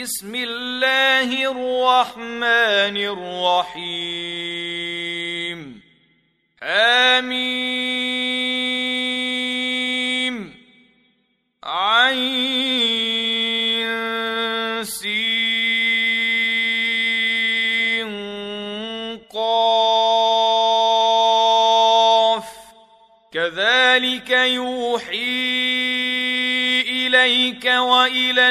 بسم الله الرحمن الرحيم. حميم. عين سين. قاف. كذلك يوحي إليك وإلى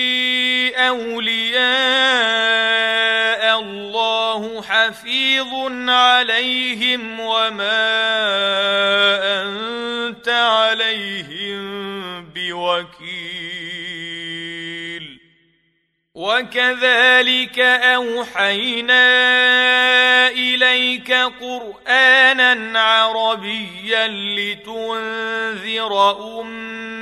أولياء الله حفيظ عليهم وما أنت عليهم بوكيل. وكذلك أوحينا إليك قرآنا عربيا لتنذر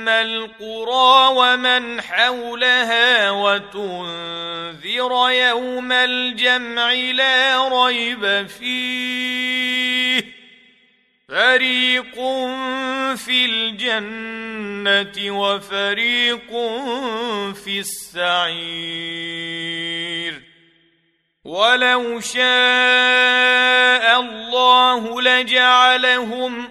ام القرى ومن حولها وتنذر يوم الجمع لا ريب فيه فريق في الجنه وفريق في السعير ولو شاء الله لجعلهم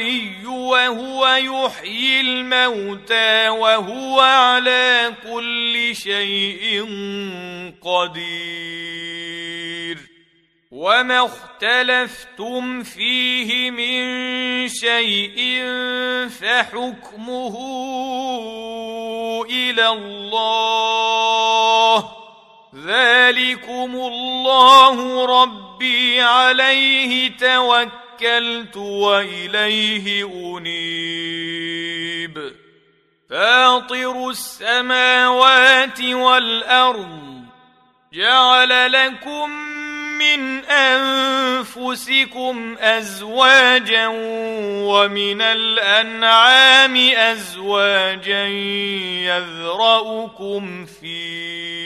الولي وهو يحيي الموتى وهو على كل شيء قدير. وما اختلفتم فيه من شيء فحكمه إلى الله. ذلكم الله ربي عليه توكلت وإليه أنيب. فاطر السماوات والأرض جعل لكم من أنفسكم أزواجا ومن الأنعام أزواجا يذرأكم فيه.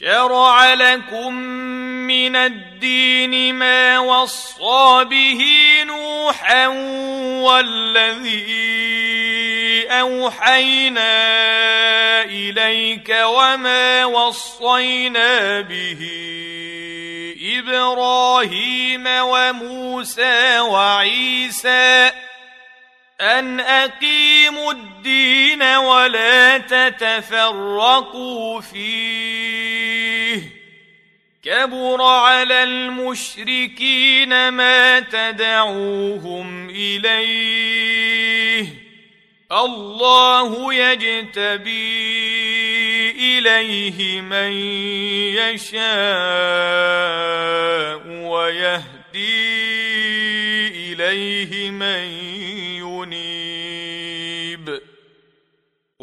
شرع لكم من الدين ما وصى به نوحا والذي أوحينا إليك وما وصينا به إبراهيم وموسى وعيسى أن أقيموا الدين ولا تتفرقوا فيه. كبر على المشركين ما تدعوهم إليه. الله يجتبي إليه من يشاء ويهدي إليه من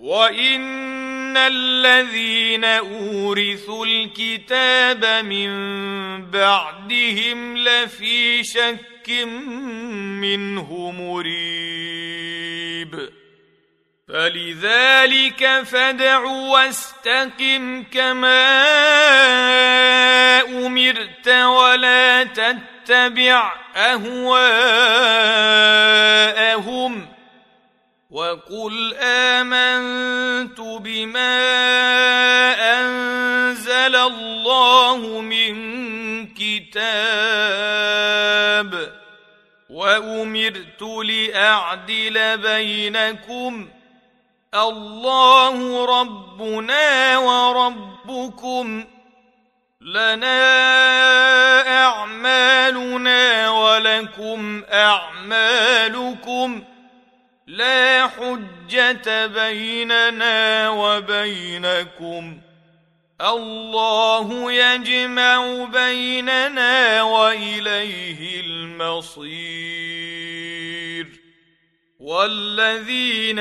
وان الذين اورثوا الكتاب من بعدهم لفي شك منه مريب فلذلك فادع واستقم كما امرت ولا تتبع اهواءهم وقل امنت بما انزل الله من كتاب وامرت لاعدل بينكم الله ربنا وربكم لنا اعمالنا ولكم اعمالكم لا حجة بيننا وبينكم. الله يجمع بيننا وإليه المصير. والذين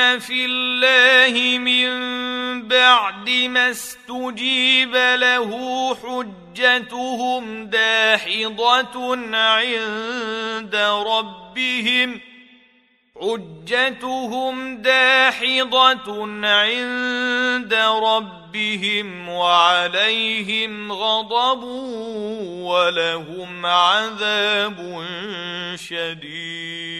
يحاجون في الله من بعد ما استجيب له حجتهم داحضة عند ربهم حجتهم داحضة عند ربهم وعليهم غضب ولهم عذاب شديد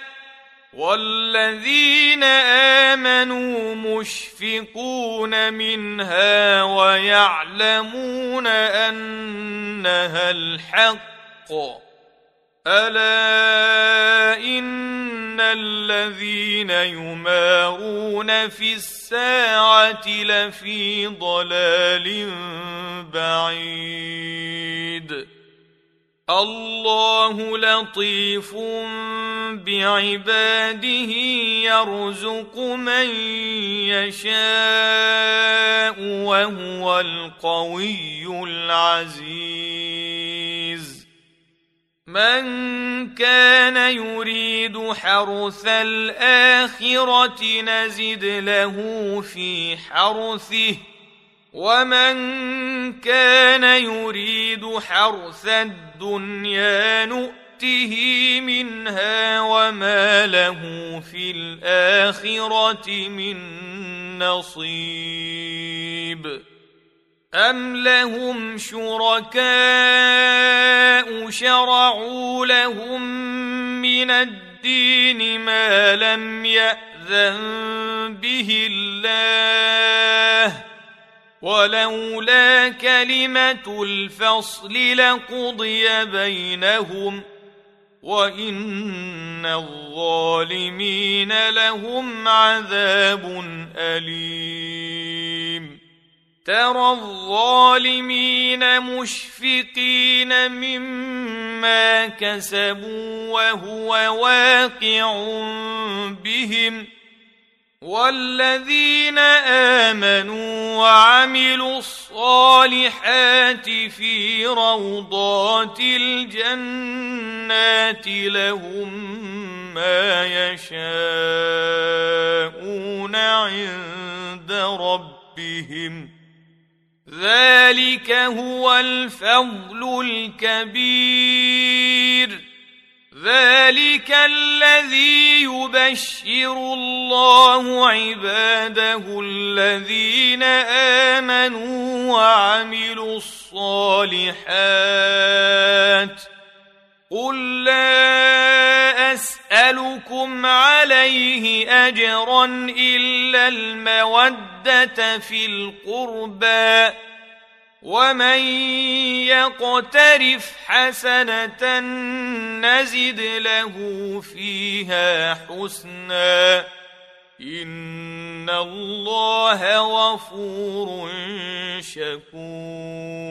والذين امنوا مشفقون منها ويعلمون انها الحق الا ان الذين يمارون في الساعة لفي ضلال بعيد الله لطيف بعباده يرزق من يشاء وهو القوي العزيز. من كان يريد حرث الآخرة نزد له في حرثه ومن كان يريد حرث الدنيا نؤته منها وما له في الاخره من نصيب أم لهم شركاء شرعوا لهم من الدين ما لم يأذن به الله ولولا كلمة الفصل لقضي بينهم وإن الظالمين لهم عذاب أليم. ترى الظالمين مشفقين مما كسبوا وهو واقع بهم والذين امنوا وعملوا الصالحات في روضات الجنات لهم ما يشاءون عند ربهم ذلك هو الفضل الكبير ذلك الذي يبشر الله عباده الذين امنوا وعملوا الصالحات قل لا اسالكم عليه اجرا الا الموده في القربى ومن يقترف حسنه نزد له فيها حسنا ان الله غفور شكور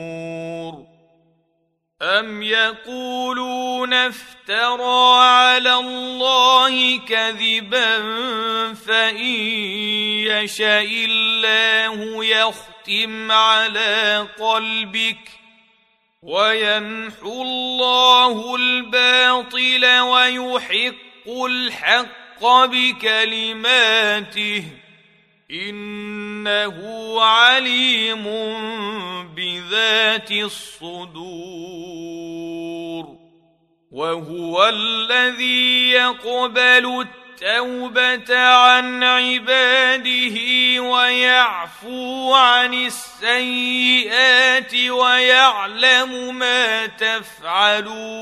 ام يقولون افترى على الله كذبا فان يشاء الله يختم على قلبك ويمحو الله الباطل ويحق الحق بكلماته إنه عليم بذات الصدور وهو الذي يقبل التوبة عن عباده ويعفو عن السيئات ويعلم ما تفعلون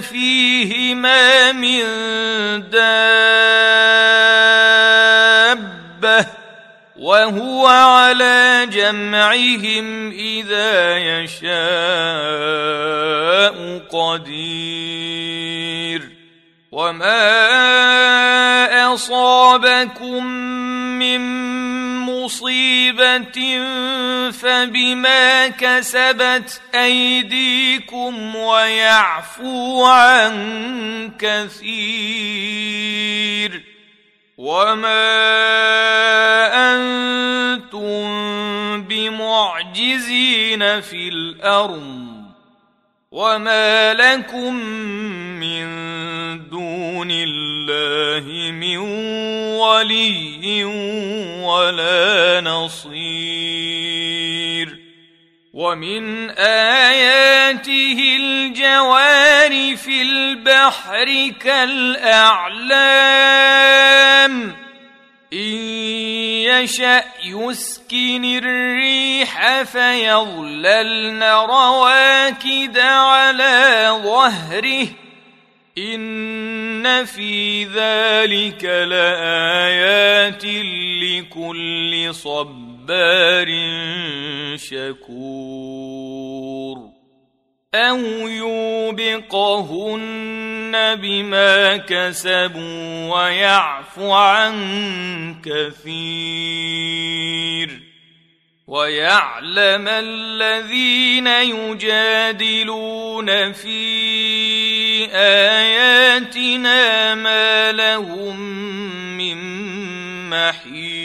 فيهما من دابة وهو على جمعهم إذا يشاء قدير. وما أصابكم مصيبة فبما كسبت أيديكم ويعفو عن كثير وما أنتم بمعجزين في الأرض وما لكم من دون الله من ولي ولا نصير ومن اياته الجوار في البحر كالاعلام ان يشأ يسكن الريح فيظللن رواكد على ظهره. إن في ذلك لآيات لكل صبار شكور. أو يوبقهن بما كسبوا ويعفو عن كثير ويعلم الذين يجادلون في اياتنا ما لهم من محيص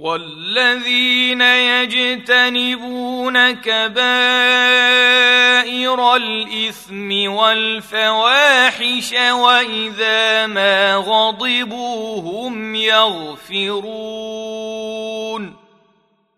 والذين يجتنبون كبائر الإثم والفواحش وإذا ما غضبوا هم يغفرون.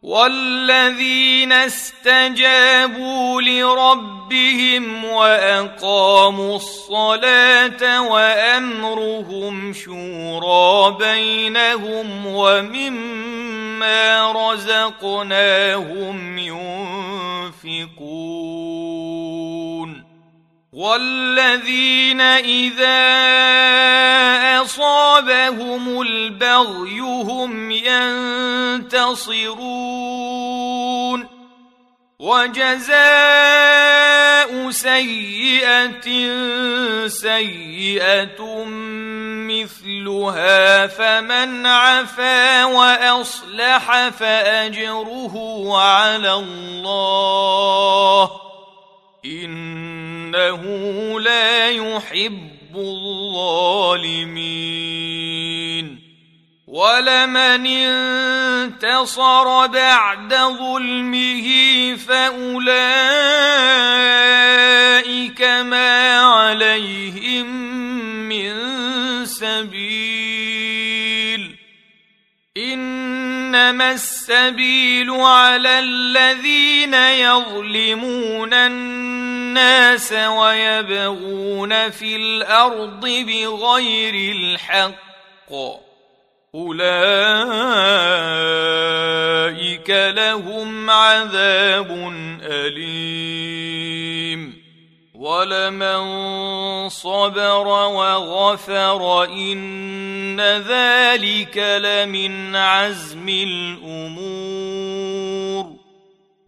والذين استجابوا لربهم واقاموا الصلاه وامرهم شورى بينهم ومما رزقناهم ينفقون والذين إذا أصابهم البغي هم ينتصرون. وجزاء سيئة سيئة مثلها فمن عفا وأصلح فأجره على الله. انه لا يحب الظالمين ولمن انتصر بعد ظلمه فاولئك ما عليهم من سبيل انما السبيل على الذين يظلمون الناس ويبغون في الأرض بغير الحق. أولئك لهم عذاب أليم. ولمن صبر وغفر إن ذلك لمن عزم الأمور.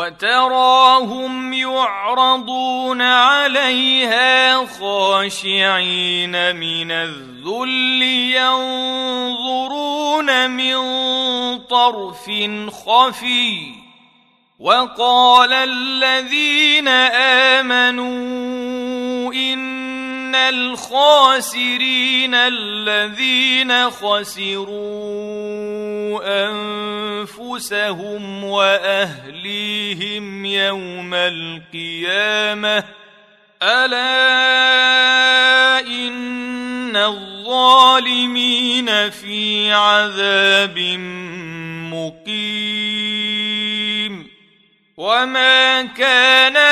وتراهم يعرضون عليها خاشعين من الذل ينظرون من طرف خفي. وقال الذين آمنوا إن الخاسرين الذين خسروا انفسهم واهليهم يوم القيامه الا ان الظالمين في عذاب مقيم وما كان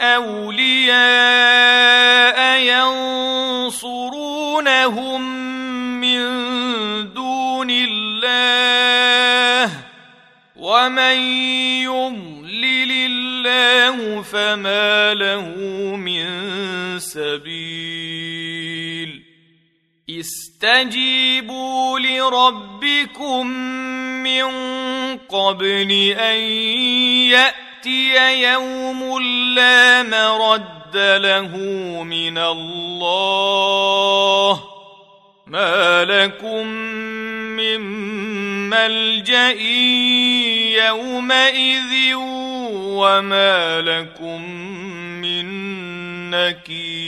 اولياء ينصرونهم من دون الله ومن يضلل الله فما له من سبيل استجيبوا لربكم من قبل ان ياتي يوم لا مرد له من الله. ما لكم من ملجأ يومئذ وما لكم من نكير.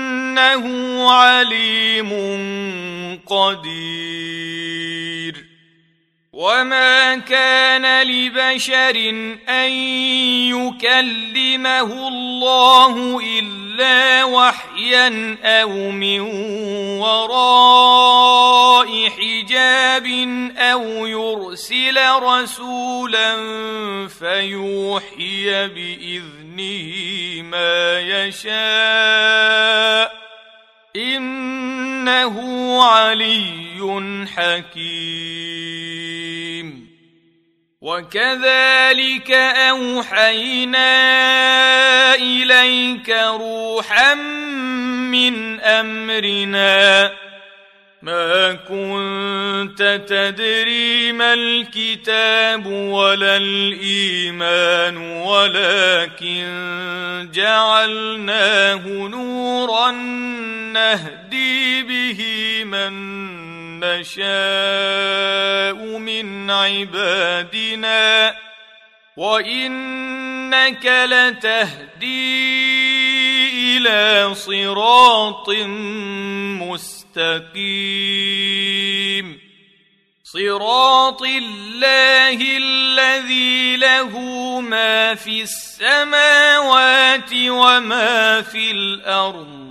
إنه عليم قدير. وما كان لبشر أن يكلمه الله إلا وحيا أو من وراء حجاب أو يرسل رسولا فيوحي بإذنه ما يشاء. إنه علي حكيم. وكذلك أوحينا إليك روحا من أمرنا. ما كنت تدري ما الكتاب ولا الإيمان ولكن جعلناه نورا نهدي به من نشاء من عبادنا وانك لتهدي إلى صراط مستقيم. صراط الله الذي له ما في السماوات وما في الأرض.